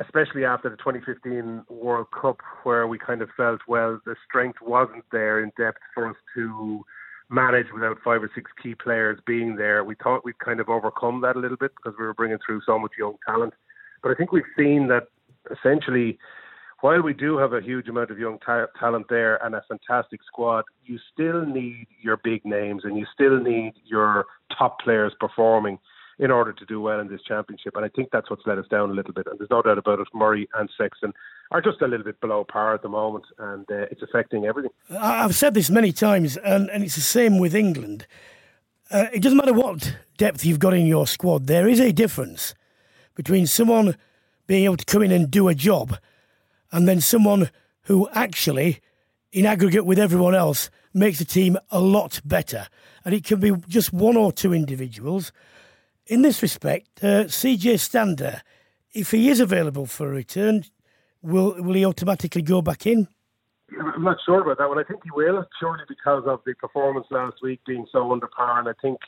especially after the 2015 World Cup, where we kind of felt, well, the strength wasn't there in depth for us to manage without five or six key players being there. We thought we'd kind of overcome that a little bit because we were bringing through so much young talent. But I think we've seen that essentially, while we do have a huge amount of young ta- talent there and a fantastic squad, you still need your big names and you still need your top players performing in order to do well in this championship. And I think that's what's let us down a little bit. And there's no doubt about it. Murray and Sexton are just a little bit below par at the moment, and uh, it's affecting everything. I've said this many times, and, and it's the same with England. Uh, it doesn't matter what depth you've got in your squad, there is a difference between someone being able to come in and do a job and then someone who actually, in aggregate with everyone else, makes the team a lot better. And it can be just one or two individuals. In this respect, uh, CJ Stander, if he is available for a return, will will he automatically go back in? I'm not sure about that one. I think he will, purely because of the performance last week being so under par. And I think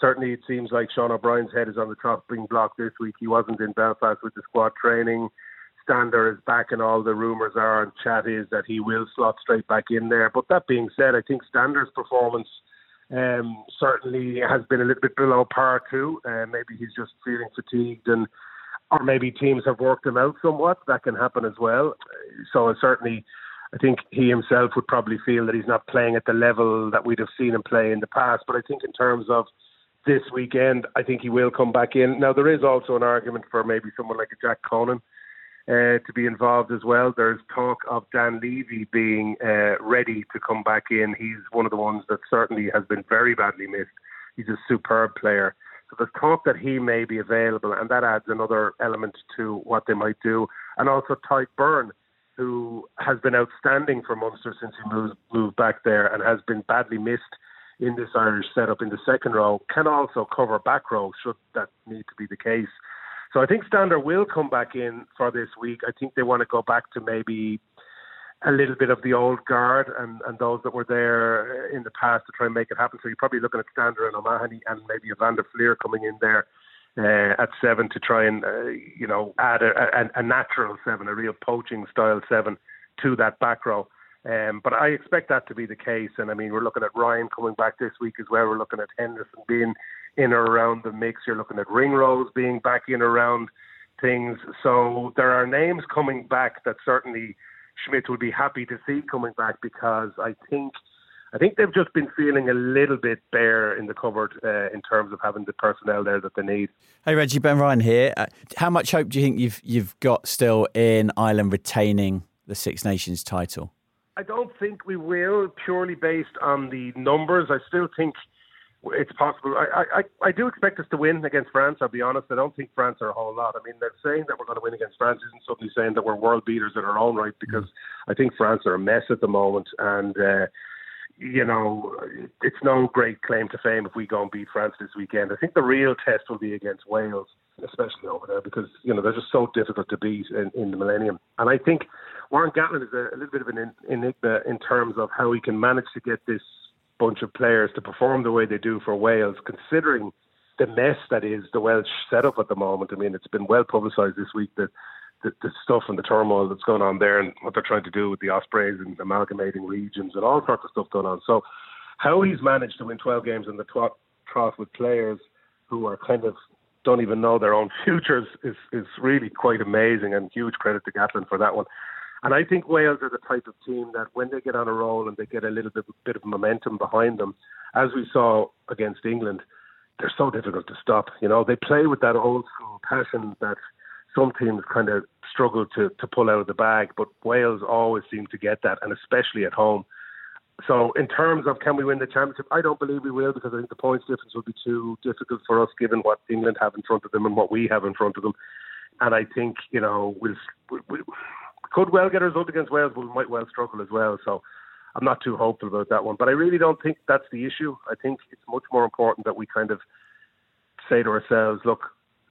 certainly it seems like Sean O'Brien's head is on the chopping block this week. He wasn't in Belfast with the squad training. Stander is back, and all the rumours are and chat is that he will slot straight back in there. But that being said, I think Stander's performance um, certainly has been a little bit below par too. Uh, maybe he's just feeling fatigued, and or maybe teams have worked him out somewhat. That can happen as well. So certainly, I think he himself would probably feel that he's not playing at the level that we'd have seen him play in the past. But I think in terms of this weekend, I think he will come back in. Now there is also an argument for maybe someone like a Jack Conan uh, to be involved as well. There's talk of Dan Leavy being uh, ready to come back in. He's one of the ones that certainly has been very badly missed. He's a superb player. So there's talk that he may be available, and that adds another element to what they might do. And also Tadhg Beirne, who has been outstanding for Munster since he moved, moved back there and has been badly missed in this Irish setup in the second row, can also cover back row should that need to be the case. So I think Stander will come back in for this week. I think they want to go back to maybe a little bit of the old guard and, and those that were there in the past to try and make it happen. So you're probably looking at Stander and O'Mahony and maybe a Van der Flier coming in there uh, at seven to try and, uh, you know, add a, a, a natural seven, a real poaching style seven to that back row. Um, but I expect that to be the case. And I mean, we're looking at Ryan coming back this week as well. We're looking at Henderson being in or around the mix. You're looking at ring Ringrose being back in around things. So there are names coming back that certainly Schmidt would be happy to see coming back because I think I think they've just been feeling a little bit bare in the cupboard uh, in terms of having the personnel there that they need. Hey Reggie, Ben Ryan here. Uh, how much hope do you think you've you've got still in Ireland retaining the Six Nations title? I don't think we will purely based on the numbers. I still think it's possible. I, I, I do expect us to win against France. I'll be honest. I don't think France are a whole lot. I mean, they're saying that we're going to win against France isn't suddenly saying that we're world beaters in our own right because I think France are a mess at the moment, and uh, you know, it's no great claim to fame if we go and beat France this weekend. I think the real test will be against Wales, especially over there, because you know they're just so difficult to beat in, in the Millennium. And I think Warren Gatland is a, a little bit of an enigma in terms of how he can manage to get this bunch of players to perform the way they do for Wales, considering the mess that is the Welsh setup at the moment. I mean, it's been well publicised this week that the, the stuff and the turmoil that's going on there and what they're trying to do with the Ospreys and amalgamating regions and all sorts of stuff going on. So, how he's managed to win 12 games in the trough with players who are kind of don't even know their own futures is is really quite amazing and huge credit to Gatland for that one. And I think Wales are the type of team that when they get on a roll and they get a little bit, bit of momentum behind them, as we saw against England, they're so difficult to stop. You know, they play with that old school passion that some teams kind of struggle to, to pull out of the bag, but Wales always seem to get that, and especially at home. So, in terms of can we win the championship, I don't believe we will because I think the points difference will be too difficult for us given what England have in front of them and what we have in front of them. And I think you know we'll, we, we could well get a result against Wales, but we might well struggle as well. So, I'm not too hopeful about that one. But I really don't think that's the issue. I think it's much more important that we kind of say to ourselves, look,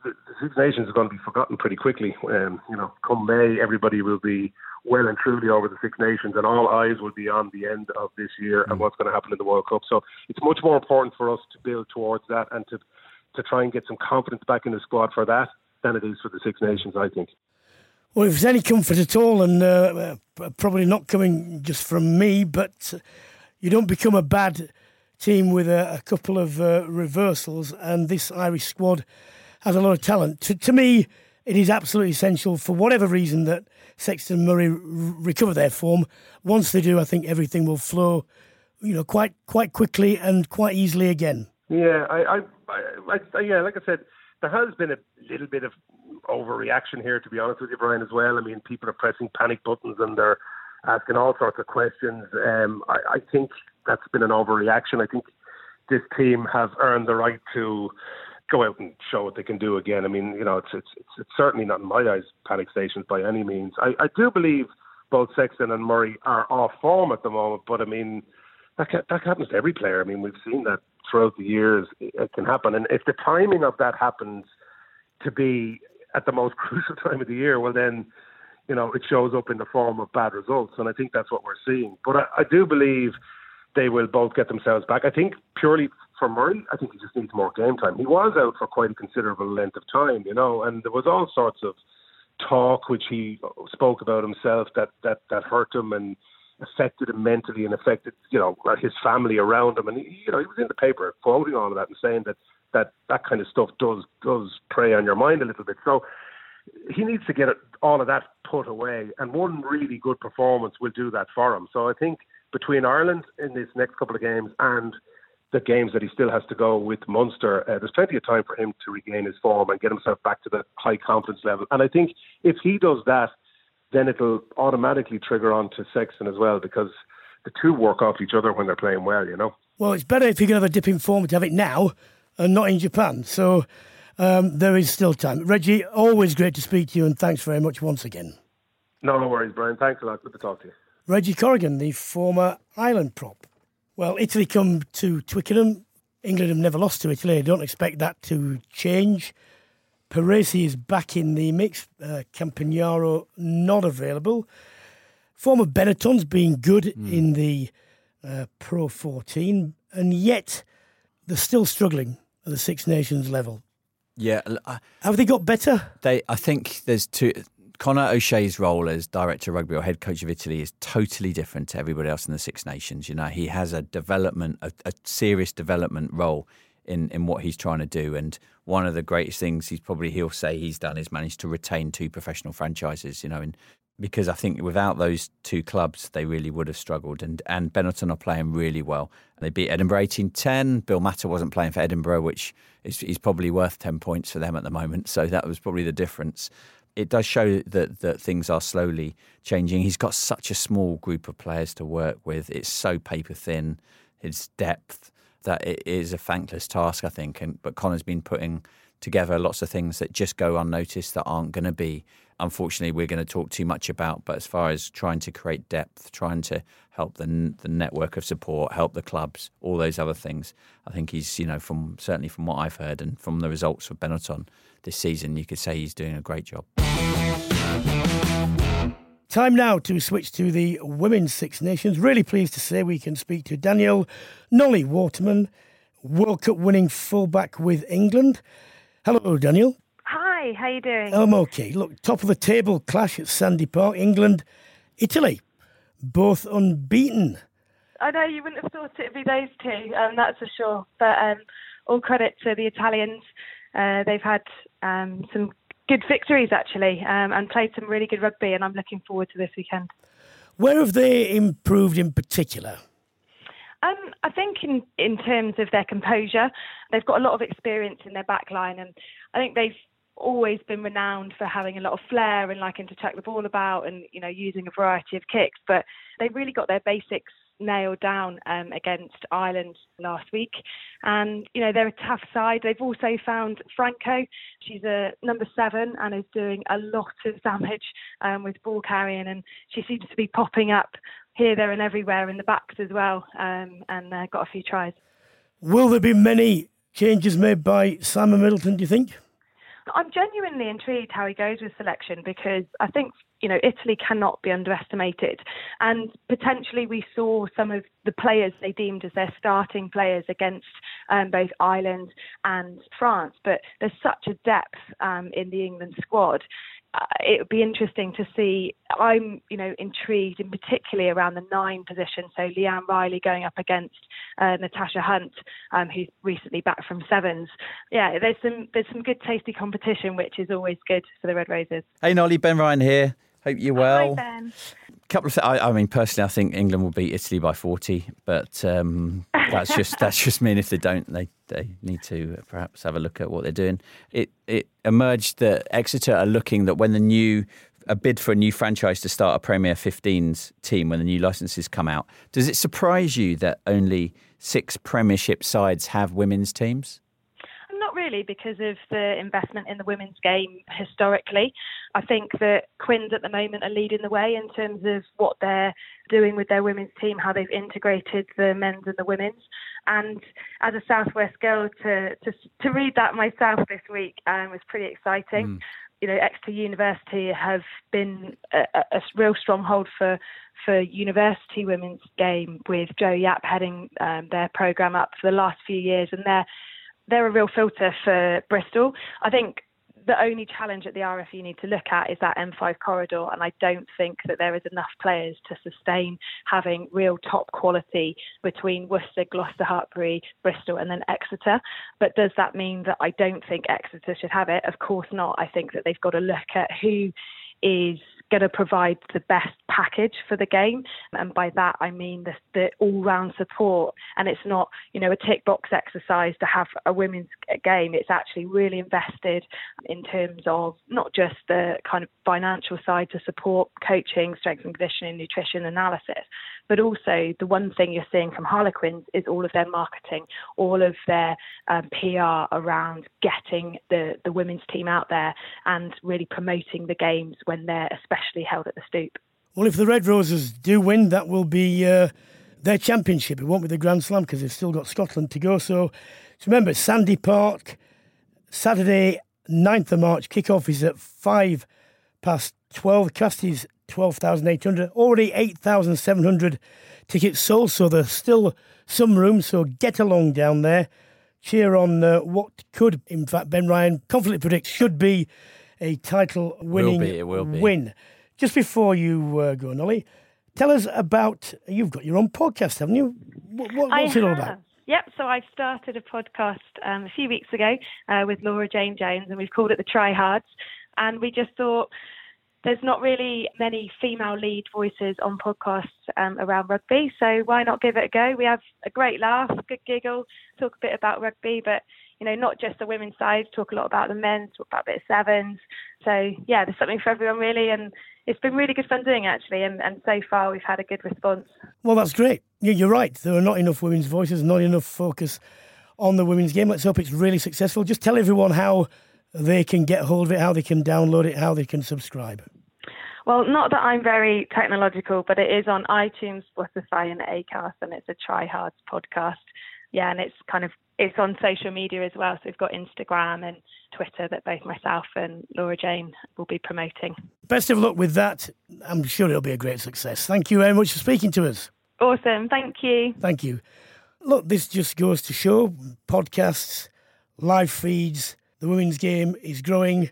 the, Six Nations is going to be forgotten pretty quickly. Um, you know, come May, everybody will be well and truly over the Six Nations, and all eyes will be on the end of this year and mm. what's going to happen in the World Cup. So it's much more important for us to build towards that and to to try and get some confidence back in the squad for that than it is for the Six Nations. I think. Well, if there's any comfort at all, and uh, probably not coming just from me, but you don't become a bad team with a, a couple of uh, reversals, and this Irish squad has a lot of talent. To, to me, it is absolutely essential for whatever reason that Sexton Murray r- recover their form. Once they do, I think everything will flow, you know, quite quite quickly and quite easily again. Yeah, I, I, I, I yeah, like I said, there has been a little bit of overreaction here, to be honest with you, Brian, as well. I mean, people are pressing panic buttons and they're asking all sorts of questions. Um, I, I think that's been an overreaction. I think this team have earned the right to go out and show what they can do again. I mean, you know, it's it's it's, it's certainly not in my eyes panic stations by any means. I, I do believe both Sexton and Murray are off form at the moment, but I mean, that that happens to every player. I mean, we've seen that throughout the years. It can happen, and if the timing of that happens to be at the most crucial time of the year, well then, you know, it shows up in the form of bad results, and I think that's what we're seeing. But I, I do believe they will both get themselves back. I think purely for Murray, I think he just needs more game time. He was out for quite a considerable length of time, you know, and there was all sorts of talk which he spoke about himself that that that hurt him and affected him mentally and affected you know his family around him and he, you know he was in the paper quoting all of that and saying that that that kind of stuff does does prey on your mind a little bit. So he needs to get all of that put away, and one really good performance will do that for him. So I think between Ireland in these next couple of games and the games that he still has to go with Munster, uh, there's plenty of time for him to regain his form and get himself back to the high confidence level. And I think if he does that, then it'll automatically trigger on to Sexton as well because the two work off each other when they're playing well, you know. Well, it's better if you can have a dip in form to have it now and not in Japan. So um, there is still time. Reggie, always great to speak to you, and thanks very much once again. No, no worries, Brian. Thanks a lot. Good to talk to you. Reggie Corrigan, the former Ireland prop. Well, Italy come to Twickenham. England have never lost to Italy. I don't expect that to change. Parisse is back in the mix. Uh, Campagnaro not available. Former Benetton's been good mm. in the uh, Pro 14, and yet they're still struggling at the Six Nations level. Yeah, I, uh, have they got better? They, I think there's two. Conor O'Shea's role as director of rugby or head coach of Italy is totally different to everybody else in the Six Nations. You know, he has a development, a, a serious development role in in what he's trying to do. And one of the greatest things he's probably he'll say he's done is managed to retain two professional franchises. You know, and because I think without those two clubs, they really would have struggled. And and Benetton are playing really well. They beat Edinburgh 18-10. Bill Mata wasn't playing for Edinburgh, which is, is probably worth 10 points for them at the moment. So that was probably the difference. It does show that, that things are slowly changing. He's got such a small group of players to work with. It's so paper thin, his depth, that it is a thankless task, I think. And But Conor's been putting together lots of things that just go unnoticed that aren't going to be unfortunately we're going to talk too much about. But as far as trying to create depth, trying to help the the network of support, help the clubs, all those other things, I think he's you know from certainly from what I've heard and from the results of Benetton this season, you could say he's doing a great job. Time now to switch to the Women's Six Nations. Really pleased to say we can speak to Danielle Nolli Waterman, World Cup winning fullback with England. Hello, Danielle. Hi, how you doing? I'm okay. Look, top of the table clash at Sandy Park, England, Italy, both unbeaten. I know you wouldn't have thought it'd be those two, um, that's for sure. But um, all credit to the Italians. Uh, they've had um, some good victories actually, um, and played some really good rugby, and I'm looking forward to this weekend. Where have they improved in particular? Um, I think in, in terms of their composure, they've got a lot of experience in their back line, and I think they've always been renowned for having a lot of flair and liking to chuck the ball about and you know using a variety of kicks. But they've really got their basics nailed down um, against Ireland last week. And, you know, they're a tough side. They've also found Franco. She's a number seven and is doing a lot of damage um, with ball carrying. And she seems to be popping up here, there, and everywhere in the backs as well. Um, and uh, got a few tries. Will there be many changes made by Simon Middleton, do you think? I'm genuinely intrigued how he goes with selection because I think you know Italy cannot be underestimated, and potentially we saw some of the players they deemed as their starting players against um, both Ireland and France. But there's such a depth um, in the England squad uh, it would be interesting to see. I'm, you know, intrigued in particularly around the nine position. So Leanne Riley going up against uh, Natasha Hunt, um, who's recently back from sevens. Yeah, there's some there's some good tasty competition, which is always good for the Red Roses. Hey Nolli, Ben Ryan here. Hope you're well. Hi Ben. Couple of, th- I, I mean, personally, I think England will beat Italy by forty, but um, that's just that's just mean if they don't, they they need to perhaps have a look at what they're doing. It it emerged that Exeter are looking that when the new a bid for a new franchise to start a Premier 15s team when the new licenses come out. Does it surprise you that only six Premiership sides have women's teams? Because of the investment in the women's game historically. I think that Quins at the moment are leading the way in terms of what they're doing with their women's team, how they've integrated the men's and the women's. And as a Southwest girl, to to, to read that myself this week um, was pretty exciting. Mm. You know, Exeter University have been a, a real stronghold for for university women's game with Jo Yapp heading um, their program up for the last few years, and they're they're a real filter for Bristol. I think the only challenge at the RFU need to look at is that M5 corridor, and I don't think that there is enough players to sustain having real top quality between Worcester, Gloucester, Hartpury, Bristol, and then Exeter. But does that mean that I don't think Exeter should have it? Of course not. I think that they've got to look at who is going to provide the best package for the game. And by that, I mean the, the all round support. And it's not, you know, a tick box exercise to have a women's game. It's actually really invested in terms of not just the kind of financial side to support coaching, strength and conditioning, nutrition analysis, but also the one thing you're seeing from Harlequins is all of their marketing, all of their um, PR around getting the, the women's team out there and really promoting the games when they're especially held at the Stoop. Well, if the Red Roses do win, that will be uh, their championship. It won't be the Grand Slam because they've still got Scotland to go. So, remember, Sandy Park, Saturday, 9th of March, kick-off is at 5 past 12. Cast is 12,800. Already 8,700 tickets sold, so there's still some room. So get along down there. Cheer on uh, what could, in fact, Ben Ryan confidently predicts should be a title winning will be, will win. Just before you uh, go, Nolli, tell us about you've got your own podcast, haven't you? What, what, what's I it all have. about? Yep, so I've started a podcast um, a few weeks ago uh, with Laura Jane Jones, and we've called it the Try Hards. And we just thought there's not really many female lead voices on podcasts um, around rugby, so why not give it a go? We have a great laugh, good giggle, talk a bit about rugby, but you know, not just the women's side, talk a lot about the men, talk about a bit of sevens. So yeah, there's something for everyone really, and it's been really good fun doing actually, and, and so far we've had a good response. Well, that's great. You're right. There are not enough women's voices, not enough focus on the women's game. Let's hope it's really successful. Just tell everyone how they can get hold of it, how they can download it, how they can subscribe. Well, not that I'm very technological, but it is on iTunes, Spotify, and Acast, and it's a Try Hards podcast. Yeah, and it's kind of it's on social media as well. So we've got Instagram and Twitter that both myself and Laura Jane will be promoting. Best of luck with that. I'm sure it'll be a great success. Thank you very much for speaking to us. Awesome. Thank you. Thank you. Look, this just goes to show podcasts, live feeds, the women's game is growing.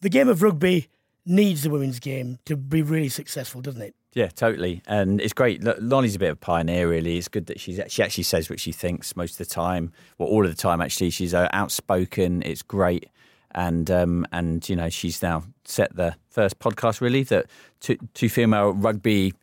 The game of rugby needs the women's game to be really successful, doesn't it? Yeah, totally, and it's great. Look, Lonnie's a bit of a pioneer, really. It's good that she's she actually says what she thinks most of the time, well, all of the time. Actually, she's uh, outspoken. It's great, and um, and you know she's now set the first podcast really that two, two female rugby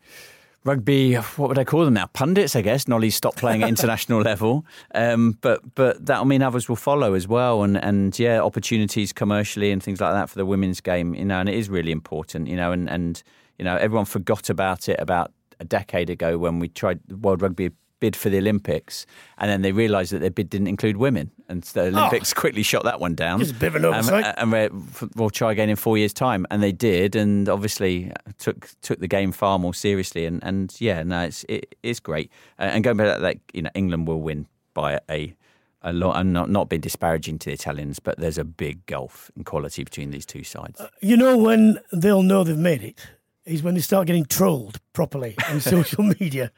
rugby, what would I call them now? Pundits, I guess. Nolli stopped playing at international level, um, but but that'll mean others will follow as well, and and yeah, opportunities commercially and things like that for the women's game, you know, and it is really important, you know, and and you know everyone forgot about it about a decade ago when we tried World Rugby bid for the Olympics, and then they realised that their bid didn't include women, and the Olympics oh, quickly shot that one down. It's a bit of an oversight. Um, and we'll try again in four years' time, and they did, and obviously took took the game far more seriously, and, and yeah, no, it's it, it's great. Uh, and going back to that, like, you know, England will win by a. A lot, I'm not not being disparaging to the Italians, but there's a big gulf in quality between these two sides. Uh, you know when they'll know they've made it is when they start getting trolled properly on social media.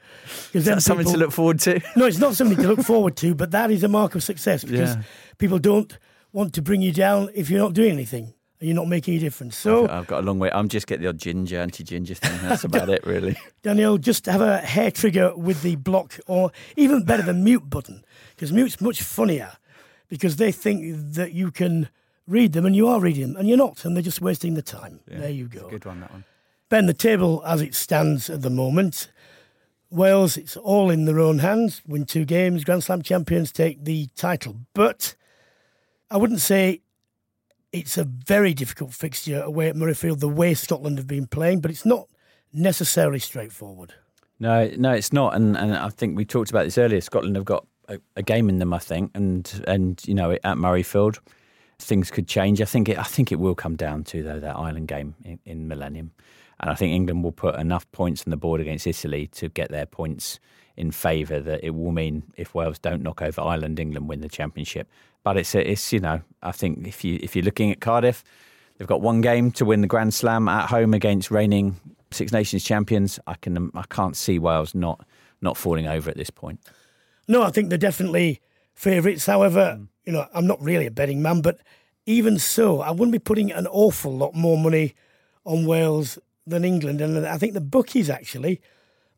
Is that something to look forward to? No, it's not something to look forward to, but that is a mark of success because yeah. people don't want to bring you down if you're not doing anything and you're not making a difference. So I've, I've got a long way. I'm just getting the odd ginger, anti-ginger thing. That's about it, really. Danielle, just have a hair trigger with the block, or even better, the mute button, because mute's much funnier because they think that you can read them and you are reading them and you're not, and they're just wasting the time. Yeah, there you go. good one, that one. Ben, the table as it stands at the moment, Wales, it's all in their own hands. Win two games, Grand Slam champions take the title. But I wouldn't say it's a very difficult fixture away at Murrayfield the way Scotland have been playing, but it's not necessarily straightforward. No, no, it's not. And and I think we talked about this earlier. Scotland have got a, a game in them, I think, and and you know at Murrayfield things could change. I think it. I think it will come down to though that Ireland game in, in Millennium. And I think England will put enough points on the board against Italy to get their points in favour that it will mean if Wales don't knock over Ireland, England win the championship. But it's it's you know I think if you if you're looking at Cardiff, they've got one game to win the Grand Slam at home against reigning Six Nations champions. I can I can't see Wales not not falling over at this point. No, I think they're definitely favourites. However, mm. you know I'm not really a betting man, but even so, I wouldn't be putting an awful lot more money on Wales than England, and I think the bookies actually,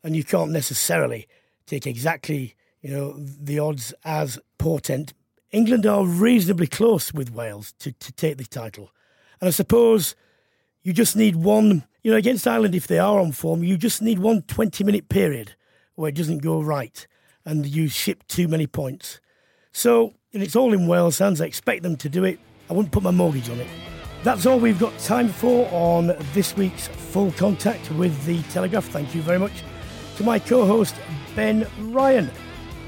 and you can't necessarily take exactly you know the odds as portent. England are reasonably close with Wales to, to take the title, and I suppose you just need one. You know, against Ireland, if they are on form, you just need one 20 minute period where it doesn't go right and you ship too many points. So, and it's all in Wales' hands. I expect them to do it. I wouldn't put my mortgage on it. That's all we've got time for on this week's Full Contact with the Telegraph. Thank you very much to my co host, Ben Ryan,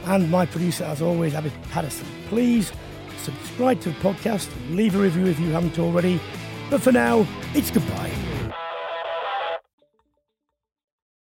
and my producer, as always, Abby Patterson. Please subscribe to the podcast, leave a review if you haven't already. But for now, it's goodbye.